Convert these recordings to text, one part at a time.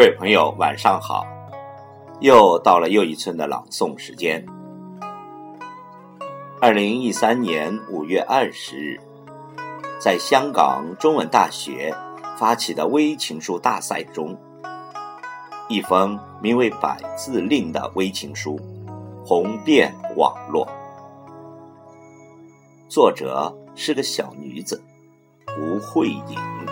各位朋友，晚上好！又到了又一村的朗诵时间。二零一三年五月二十日，在香港中文大学发起的微情书大赛中，一封名为《百字令》的微情书红遍网络。作者是个小女子，吴慧颖。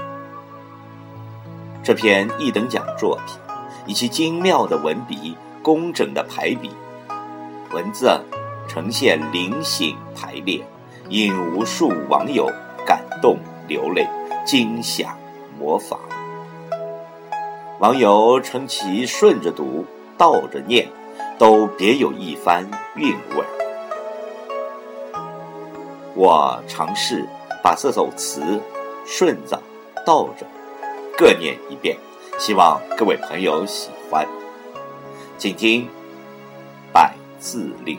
这篇一等奖作品，以其精妙的文笔、工整的排比，文字呈现灵性排列，引无数网友感动流泪、惊吓模仿。网友称其顺着读、倒着念，都别有一番韵味。我尝试把这首词顺着、倒着。各念一遍，希望各位朋友喜欢。请听《百字令》。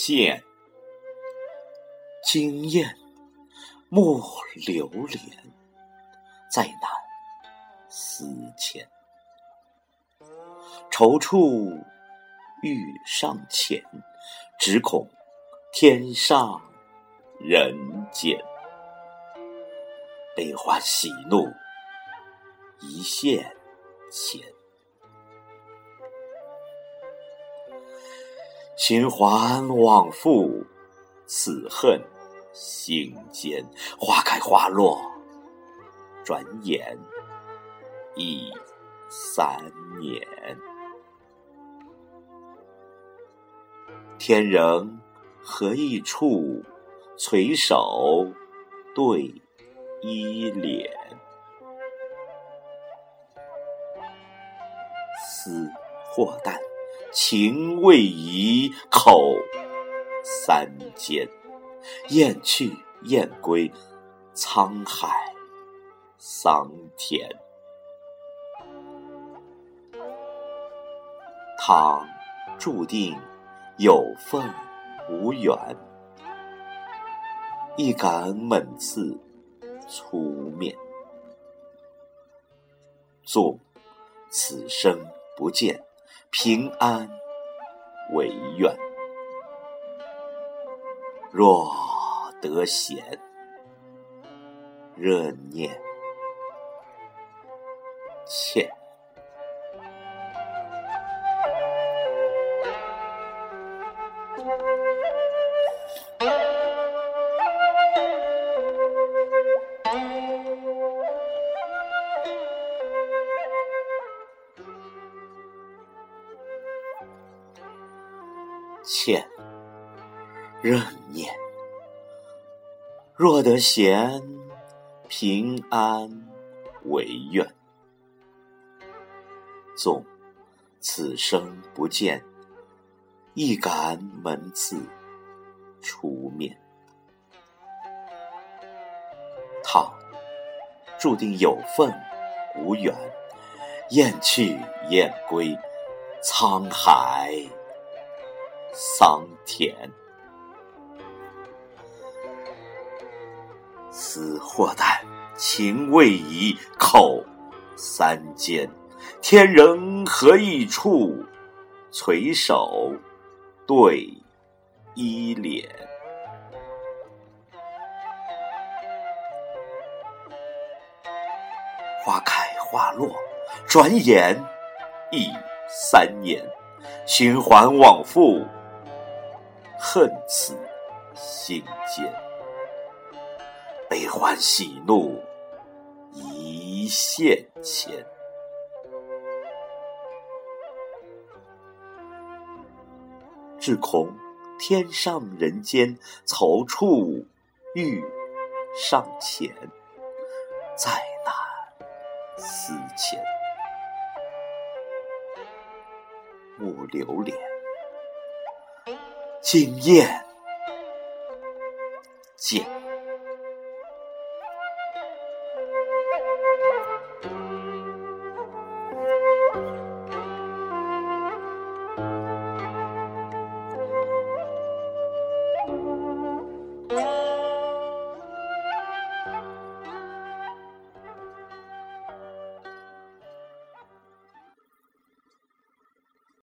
见惊艳莫留恋，再难思前。踌躇欲上前，只恐天上人间。悲欢喜怒一线牵。循环往复，此恨心间。花开花落，转眼已三年。天人合一处，垂首对依脸。思或淡。情未移，口三间，雁去雁归，沧海桑田。倘注定有份无缘，一杆猛刺出面。纵此生不见。平安为愿，若得闲，任念欠。欠任念，若得闲，平安为愿。纵此生不见，亦感门次出面。倘注定有份无缘，雁去雁归，沧海。桑田，思或淡，情未移，口三间。天人合一处，垂首对依脸。花开花落，转眼已三年，循环往复。恨此心间，悲欢喜怒一线牵。只恐天上人间，踌躇欲上前，再难思前。勿留连，惊艳。见。